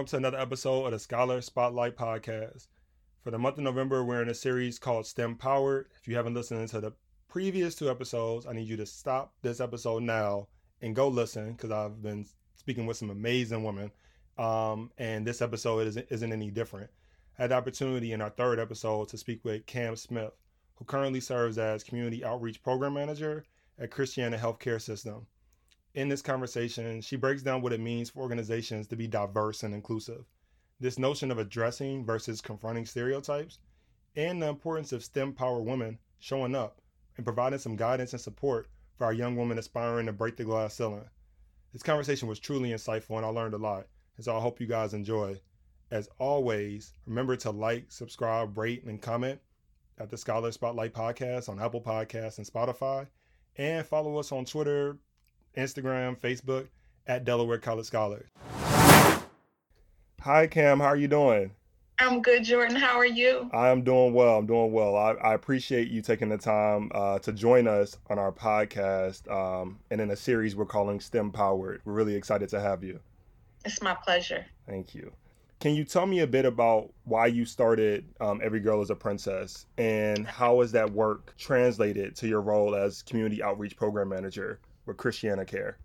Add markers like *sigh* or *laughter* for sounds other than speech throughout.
welcome to another episode of the Scholar Spotlight Podcast. For the month of November, we're in a series called STEM Powered. If you haven't listened to the previous two episodes, I need you to stop this episode now and go listen because I've been speaking with some amazing women. Um, and this episode isn't, isn't any different. I had the opportunity in our third episode to speak with Cam Smith, who currently serves as Community Outreach Program Manager at Christiana Healthcare System. In this conversation, she breaks down what it means for organizations to be diverse and inclusive, this notion of addressing versus confronting stereotypes, and the importance of STEM power women showing up and providing some guidance and support for our young women aspiring to break the glass ceiling. This conversation was truly insightful and I learned a lot, and so I hope you guys enjoy. As always, remember to like, subscribe, rate, and comment at the Scholar Spotlight Podcast on Apple Podcasts and Spotify, and follow us on Twitter, Instagram, Facebook at Delaware College Scholars. Hi, Cam. How are you doing? I'm good, Jordan. How are you? I'm doing well. I'm doing well. I, I appreciate you taking the time uh, to join us on our podcast um, and in a series we're calling STEM Powered. We're really excited to have you. It's my pleasure. Thank you. Can you tell me a bit about why you started um, Every Girl is a Princess and how has that work translated to your role as Community Outreach Program Manager Christiana Care?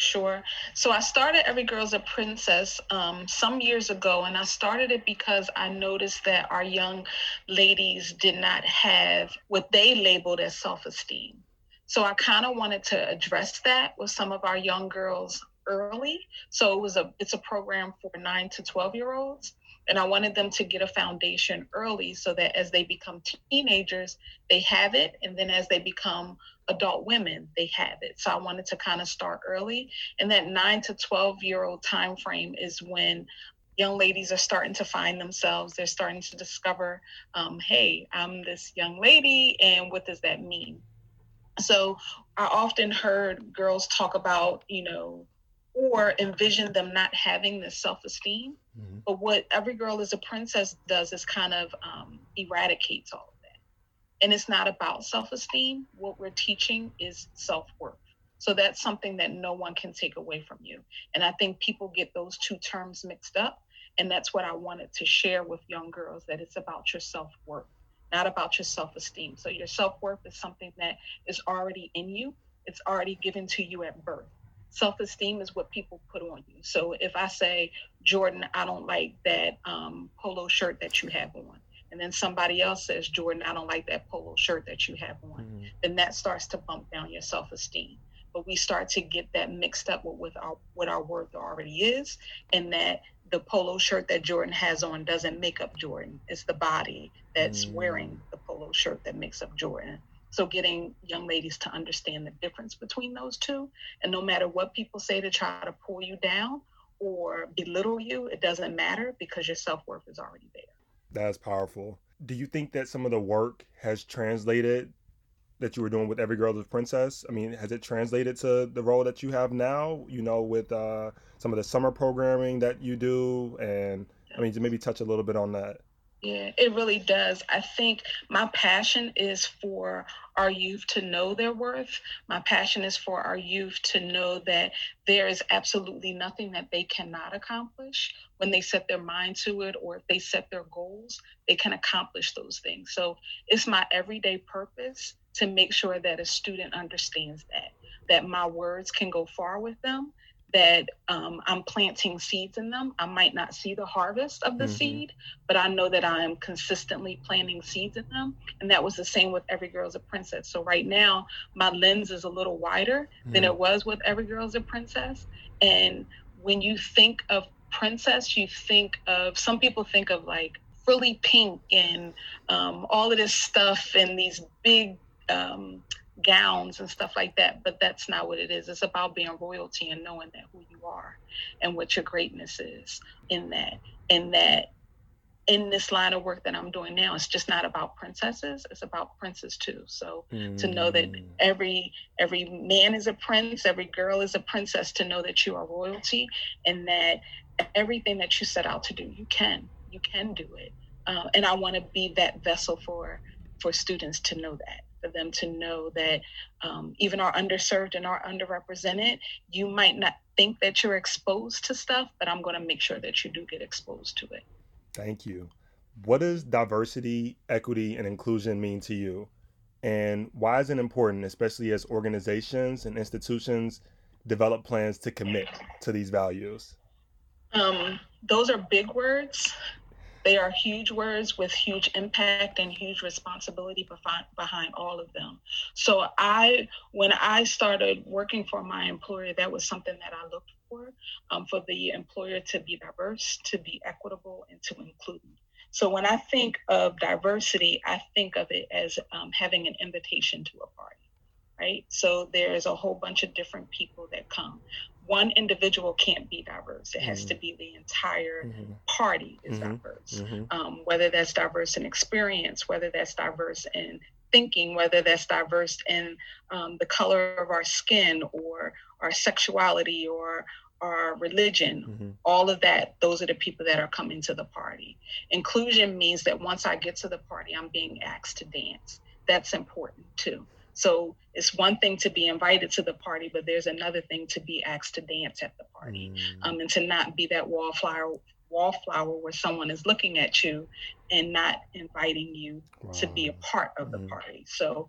Sure. So I started Every Girl's a Princess um, some years ago, and I started it because I noticed that our young ladies did not have what they labeled as self esteem. So I kind of wanted to address that with some of our young girls early. So it was a it's a program for nine to twelve year olds, and I wanted them to get a foundation early so that as they become teenagers, they have it, and then as they become adult women they have it. So i wanted to kind of start early. And that 9 to 12 year old time frame is when young ladies are starting to find themselves. They're starting to discover um, hey i'm this young lady and what does that mean? So i often heard girls talk about you know or envision them not having this self-esteem mm-hmm. but what every girl is a princess does is kind of um, eradicates all of that. and it's not about self esteem. What we're teaching is self worth. So that's something that no one can take away from you. And I think people get those two terms mixed up. And that's what I wanted to share with young girls that it's about your self worth, not about your self esteem. So your self worth is something that is already in you, it's already given to you at birth. Self esteem is what people put on you. So if I say, Jordan, I don't like that um, polo shirt that you have on, and then somebody else says, Jordan, I don't like that polo shirt that you have on, mm-hmm. then that starts to bump down your self esteem. But we start to get that mixed up with, with our what our worth already is, and that the polo shirt that Jordan has on doesn't make up Jordan. It's the body that's mm-hmm. wearing the polo shirt that makes up Jordan. So getting young ladies to understand the difference between those two, and no matter what people say to try to pull you down or belittle you, it doesn't matter because your self worth is already there. That's powerful. Do you think that some of the work has translated that you were doing with Every Girl is a Princess? I mean, has it translated to the role that you have now? You know, with uh, some of the summer programming that you do, and I mean, to maybe touch a little bit on that. Yeah, it really does. I think my passion is for our youth to know their worth. My passion is for our youth to know that there is absolutely nothing that they cannot accomplish when they set their mind to it or if they set their goals, they can accomplish those things. So it's my everyday purpose to make sure that a student understands that, that my words can go far with them that um, I'm planting seeds in them. I might not see the harvest of the mm-hmm. seed, but I know that I am consistently planting seeds in them. And that was the same with Every Girl's a Princess. So right now, my lens is a little wider mm-hmm. than it was with Every Girl's a Princess. And when you think of princess, you think of some people think of like frilly pink and um, all of this stuff and these big um, gowns and stuff like that but that's not what it is it's about being royalty and knowing that who you are and what your greatness is in that and that in this line of work that i'm doing now it's just not about princesses it's about princes too so mm. to know that mm. every every man is a prince every girl is a princess to know that you are royalty and that everything that you set out to do you can you can do it uh, and i want to be that vessel for for students to know that for them to know that um, even our underserved and our underrepresented, you might not think that you're exposed to stuff, but I'm going to make sure that you do get exposed to it. Thank you. What does diversity, equity, and inclusion mean to you? And why is it important, especially as organizations and institutions develop plans to commit to these values? Um, those are big words. They are huge words with huge impact and huge responsibility behind, all of them. So I, when I started working for my employer, that was something that I looked for, um, for the employer to be diverse, to be equitable, and to include. So when I think of diversity, I think of it as um, having an invitation to a party, right? So there's a whole bunch of different people that come. One individual can't be diverse. It has mm-hmm. to be the entire mm-hmm. party is mm-hmm. diverse. Mm-hmm. Um, whether that's diverse in experience, whether that's diverse in thinking, whether that's diverse in um, the color of our skin or our sexuality or our religion, mm-hmm. all of that, those are the people that are coming to the party. Inclusion means that once I get to the party, I'm being asked to dance. That's important too. So it's one thing to be invited to the party, but there's another thing to be asked to dance at the party mm. um, and to not be that wallflower wallflower where someone is looking at you and not inviting you wow. to be a part of the mm. party. So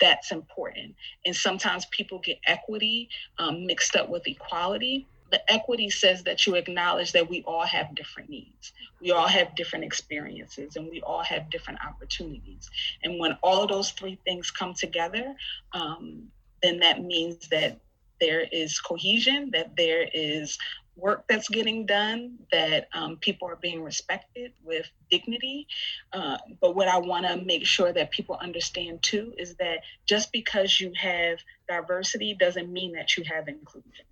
that's important. And sometimes people get equity um, mixed up with equality the equity says that you acknowledge that we all have different needs. We all have different experiences and we all have different opportunities. And when all of those three things come together um, then that means that there is cohesion that there is work that's getting done that um, people are being respected with dignity. Uh, but what i want to make sure that people understand too is that just because you have diversity doesn't mean that you have inclusion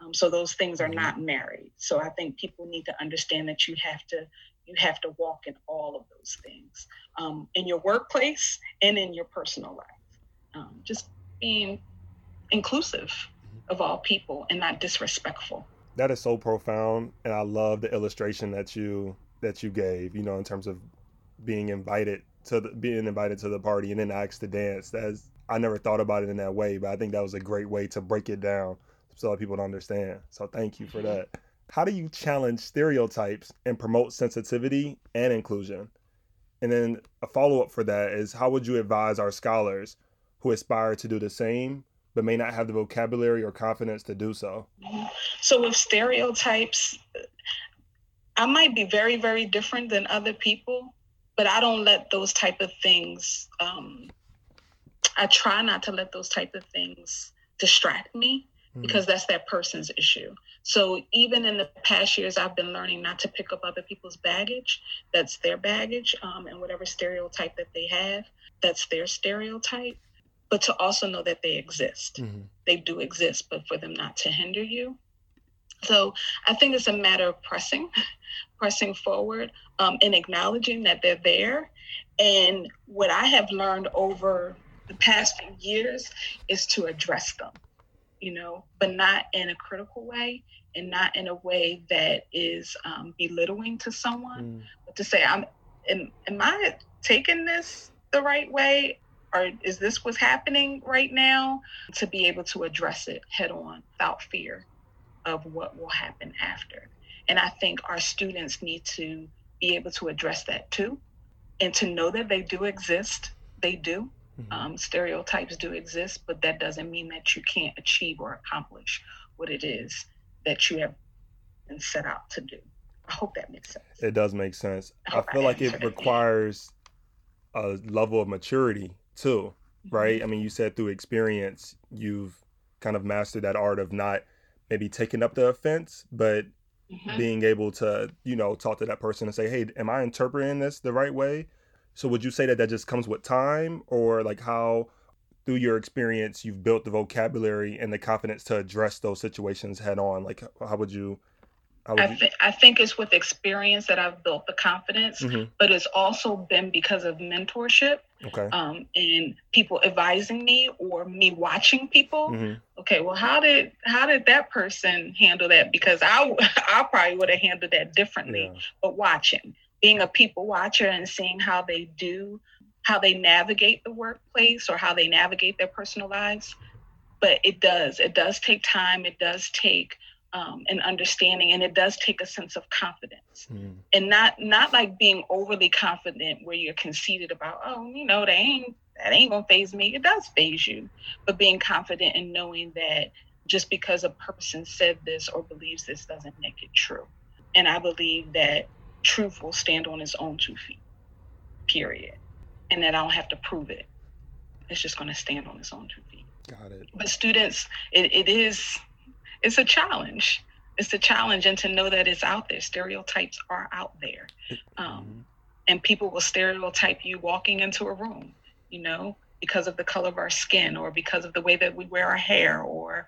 um, so those things are mm-hmm. not married. So I think people need to understand that you have to you have to walk in all of those things um, in your workplace and in your personal life. Um, just being inclusive mm-hmm. of all people and not disrespectful. That is so profound, and I love the illustration that you that you gave. You know, in terms of being invited to the, being invited to the party and then asked to dance. That's I never thought about it in that way, but I think that was a great way to break it down so that people don't understand. So thank you for mm-hmm. that. How do you challenge stereotypes and promote sensitivity and inclusion? And then a follow up for that is how would you advise our scholars who aspire to do the same but may not have the vocabulary or confidence to do so? So with stereotypes, I might be very, very different than other people, but I don't let those type of things. Um, I try not to let those type of things distract me. Because that's that person's issue. So even in the past years, I've been learning not to pick up other people's baggage. That's their baggage, um, and whatever stereotype that they have, that's their stereotype. But to also know that they exist. Mm-hmm. They do exist, but for them not to hinder you. So I think it's a matter of pressing, *laughs* pressing forward, um, and acknowledging that they're there. And what I have learned over the past few years is to address them you know, but not in a critical way and not in a way that is um, belittling to someone, mm. but to say, I'm, am, am I taking this the right way? Or is this what's happening right now? To be able to address it head on without fear of what will happen after. And I think our students need to be able to address that too and to know that they do exist. They do. Mm-hmm. Um, stereotypes do exist, but that doesn't mean that you can't achieve or accomplish what it is that you have been set out to do. I hope that makes sense. It does make sense. I, I feel like it requires a level of maturity too, right? Mm-hmm. I mean, you said through experience, you've kind of mastered that art of not maybe taking up the offense, but mm-hmm. being able to, you know, talk to that person and say, hey, am I interpreting this the right way? So would you say that that just comes with time, or like how through your experience you've built the vocabulary and the confidence to address those situations head on? Like how would you? I, th- I think it's with experience that I've built the confidence, mm-hmm. but it's also been because of mentorship. Okay. Um, and people advising me or me watching people. Mm-hmm. Okay, well, how did how did that person handle that? Because I *laughs* I probably would have handled that differently, yeah. but watching being a people watcher and seeing how they do, how they navigate the workplace or how they navigate their personal lives. But it does, it does take time. It does take um, and understanding, and it does take a sense of confidence, mm. and not not like being overly confident where you're conceited about, oh, you know, they ain't that ain't gonna phase me. It does phase you, but being confident and knowing that just because a person said this or believes this doesn't make it true. And I believe that truth will stand on its own two feet, period. And that I don't have to prove it. It's just going to stand on its own two feet. Got it. But students, it, it is, it's a challenge. It's a challenge, and to know that it's out there. Stereotypes are out there, um, mm-hmm. and people will stereotype you walking into a room. You know, because of the color of our skin, or because of the way that we wear our hair, or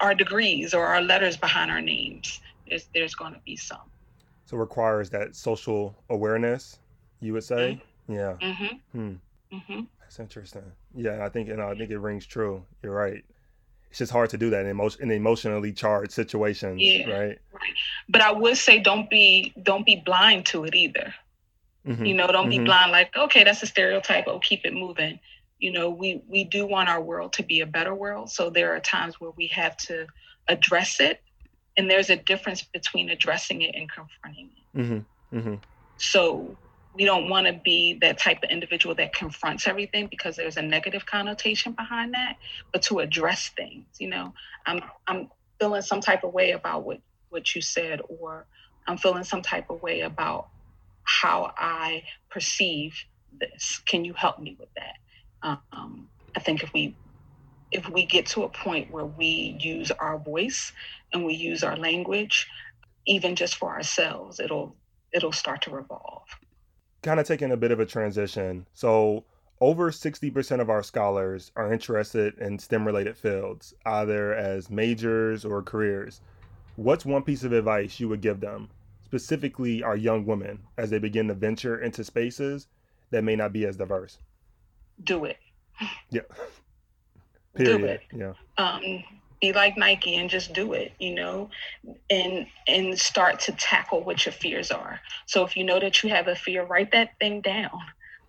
our degrees or our letters behind our names. There's there's going to be some. So it requires that social awareness, you would say. Mm-hmm. Yeah. Mm-hmm. Hmm. Mm-hmm. That's interesting. Yeah, I think know, I think it rings true. You're right. It's just hard to do that in, emotion, in emotionally charged situations, yeah, right? Right. But I would say don't be don't be blind to it either. Mm-hmm. You know, don't be mm-hmm. blind like, okay, that's a stereotype. Oh, keep it moving you know we we do want our world to be a better world so there are times where we have to address it and there's a difference between addressing it and confronting it mm-hmm. Mm-hmm. so we don't want to be that type of individual that confronts everything because there's a negative connotation behind that but to address things you know i'm i'm feeling some type of way about what what you said or i'm feeling some type of way about how i perceive this can you help me with that um, I think if we if we get to a point where we use our voice and we use our language, even just for ourselves, it'll it'll start to revolve. Kind of taking a bit of a transition. So over 60% of our scholars are interested in STEM related fields, either as majors or careers. What's one piece of advice you would give them, specifically our young women, as they begin to venture into spaces that may not be as diverse? do it. Yeah. Period. Do it. Yeah. Um, be like Nike and just do it, you know, and and start to tackle what your fears are. So if you know that you have a fear, write that thing down.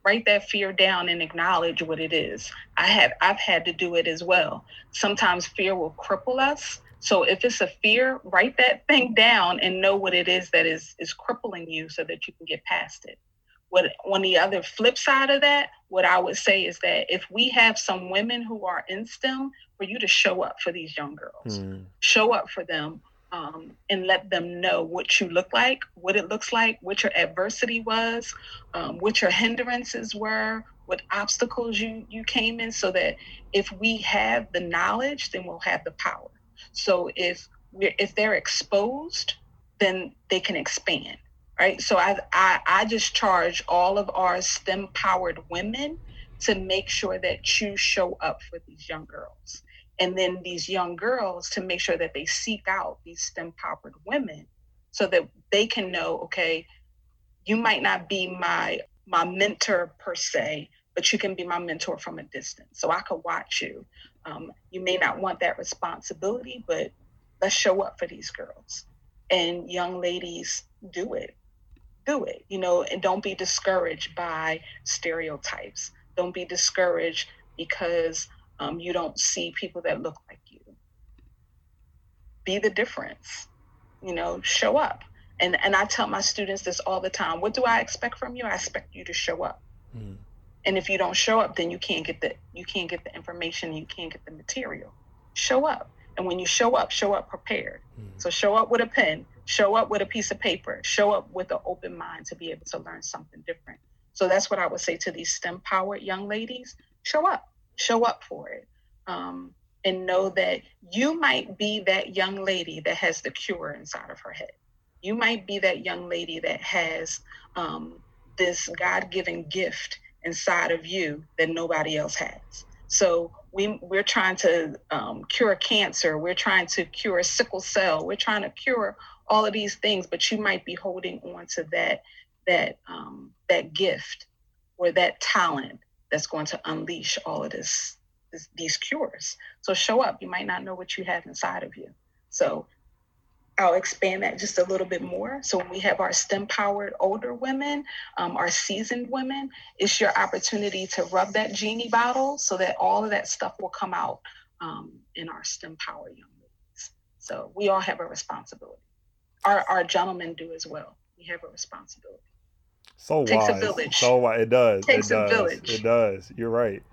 Write that fear down and acknowledge what it is. I have I've had to do it as well. Sometimes fear will cripple us. So if it's a fear, write that thing down and know what it is that is is crippling you so that you can get past it what on the other flip side of that, what I would say is that if we have some women who are in STEM, for you to show up for these young girls, mm. show up for them, um, and let them know what you look like, what it looks like, what your adversity was, um, what your hindrances were, what obstacles you you came in, so that if we have the knowledge, then we'll have the power. So if we're if they're exposed, then they can expand right? So I, I, I just charge all of our STEM powered women to make sure that you show up for these young girls. And then these young girls to make sure that they seek out these STEM powered women so that they can know, okay, you might not be my my mentor per se, but you can be my mentor from a distance. So I could watch you. Um, you may not want that responsibility, but let's show up for these girls. And young ladies, do it do it, you know, and don't be discouraged by stereotypes. Don't be discouraged because um, you don't see people that look like you. Be the difference, you know, show up. And, and I tell my students this all the time. What do I expect from you? I expect you to show up. Mm. And if you don't show up, then you can't get the you can't get the information, you can't get the material. Show up. And when you show up, show up prepared. Mm. So show up with a pen, show up with a piece of paper, show up with an open mind to be able to learn something different. So that's what I would say to these STEM powered young ladies show up, show up for it. Um, and know that you might be that young lady that has the cure inside of her head. You might be that young lady that has um, this God given gift inside of you that nobody else has. So we, we're trying to um, cure cancer, we're trying to cure sickle cell, we're trying to cure all of these things, but you might be holding on to that that um, that gift or that talent that's going to unleash all of this, this these cures. So show up. You might not know what you have inside of you. So I'll expand that just a little bit more. So when we have our STEM powered older women, um, our seasoned women, it's your opportunity to rub that genie bottle so that all of that stuff will come out um, in our STEM powered young ladies. So we all have a responsibility. Our our gentlemen do as well. We have a responsibility. So Takes wise. a village. So wise. It does. Takes it a does. village. It does. You're right.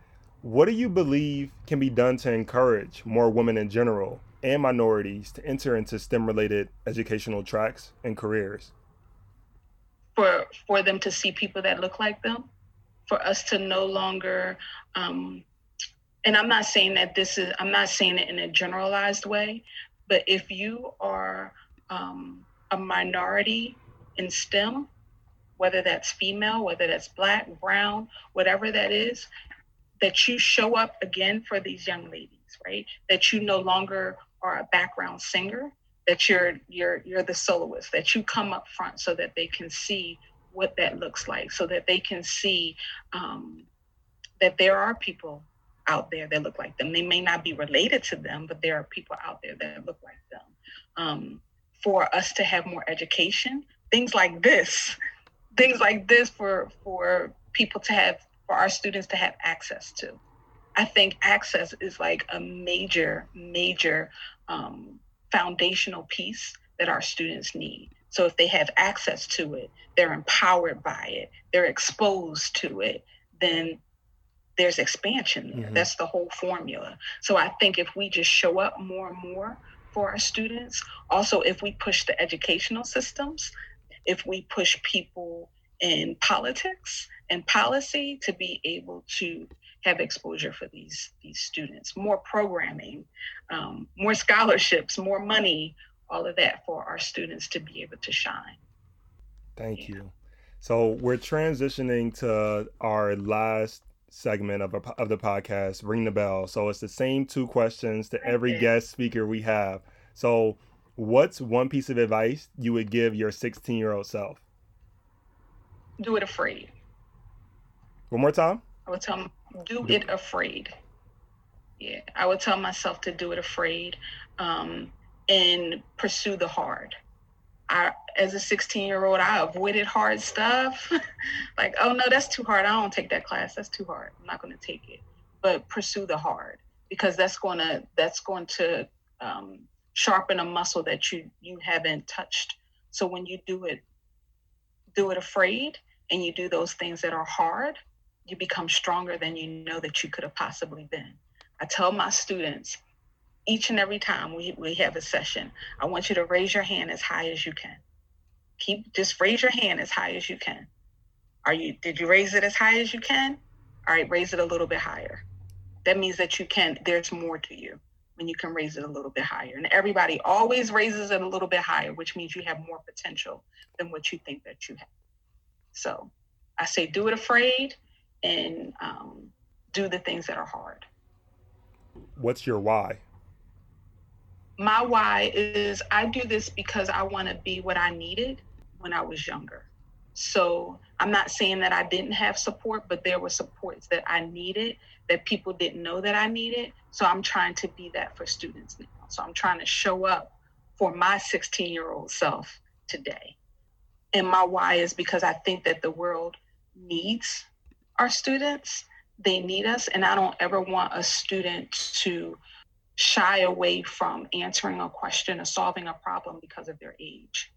What do you believe can be done to encourage more women in general and minorities to enter into STEM related educational tracks and careers? For for them to see people that look like them, for us to no longer um, and I'm not saying that this is I'm not saying it in a generalized way, but if you are um, a minority in STEM, whether that's female, whether that's black, brown, whatever that is, that you show up again for these young ladies, right? That you no longer are a background singer, that you're you're you're the soloist, that you come up front so that they can see what that looks like, so that they can see um, that there are people out there that look like them. They may not be related to them, but there are people out there that look like them. Um, for us to have more education, things like this, things like this for for people to have, for our students to have access to. I think access is like a major, major um, foundational piece that our students need. So if they have access to it, they're empowered by it, they're exposed to it, then there's expansion there. Mhm. That's the whole formula. So I think if we just show up more and more for our students, also if we push the educational systems, if we push people in politics and policy to be able to have exposure for these these students, more programming, um, more scholarships, more money, all of that for our students to be able to shine. Thank Yeah. you. So we're transitioning to our last segment of, a, of the podcast, Ring the Bell. So it's the same two questions to every Okay. guest speaker we have. So, what's one piece of advice you would give your 16 year old self? Do it afraid. One more time. I would tell them, do Do- it afraid. Yeah, I would tell myself to do it afraid um, and pursue the hard. I, as a 16 year old, I avoided hard stuff. *laughs* like, oh no, that's too hard. I don't take that class. That's too hard. I'm not going to take it. But pursue the hard because that's going to that's going to um, sharpen a muscle that you you haven't touched. So when you do it, do it afraid, and you do those things that are hard, you become stronger than you know that you could have possibly been. I tell my students each and every time we, we have a session, I want you to raise your hand as high as you can. Keep just raise your hand as high as you can. Are you did you raise it as high as you can? All right, raise it a little bit higher. That means that you can there's more to you when you can raise it a little bit higher. And everybody always raises it a little bit higher, which means you have more potential than what you think that you have. So I say do it afraid and um, do the things that are hard. What's your why? My why is I do this because I want to be what I needed when I was younger. So I'm not saying that I didn't have support, but there were supports that I needed that people didn't know that I needed. So I'm trying to be that for students now. So I'm trying to show up for my 16 year old self today. And my why is because I think that the world needs our students. They need us. And I don't ever want a student to shy away from answering a question or solving a problem because of their age.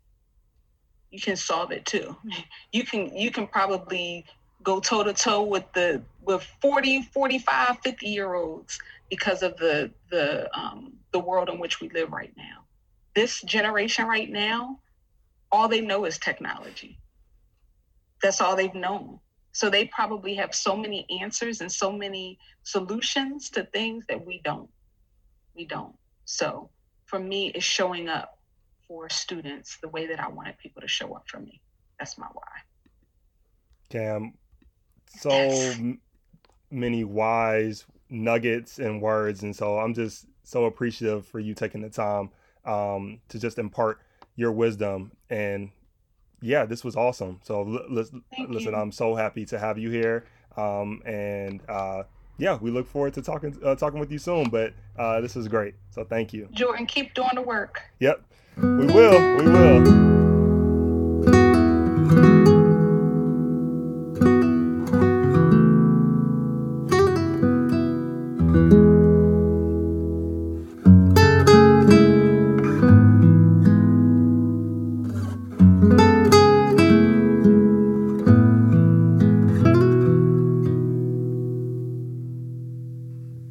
You can solve it too. *laughs* You can you can probably go toe to toe with the with 40, 45, 50 year olds because of the the um, the world in which we live right now. This generation right now, all they know is technology. That's all they've known. So they probably have so many answers and so many solutions to things that we don't. We don't. So for me, it's showing up for students the way that I wanted people to show up for me. That's my why. Cam, so Yes. many wise nuggets and words, and so I'm just so appreciative for you taking the time um, to just impart your wisdom. And yeah, this was awesome. So l- listen, listen, you. I'm so happy to have you here. Um, and uh, yeah, we look forward to talking uh, talking with you soon. But uh, this is great. So thank you. Jordan, keep doing the work. Yep, we will. We will.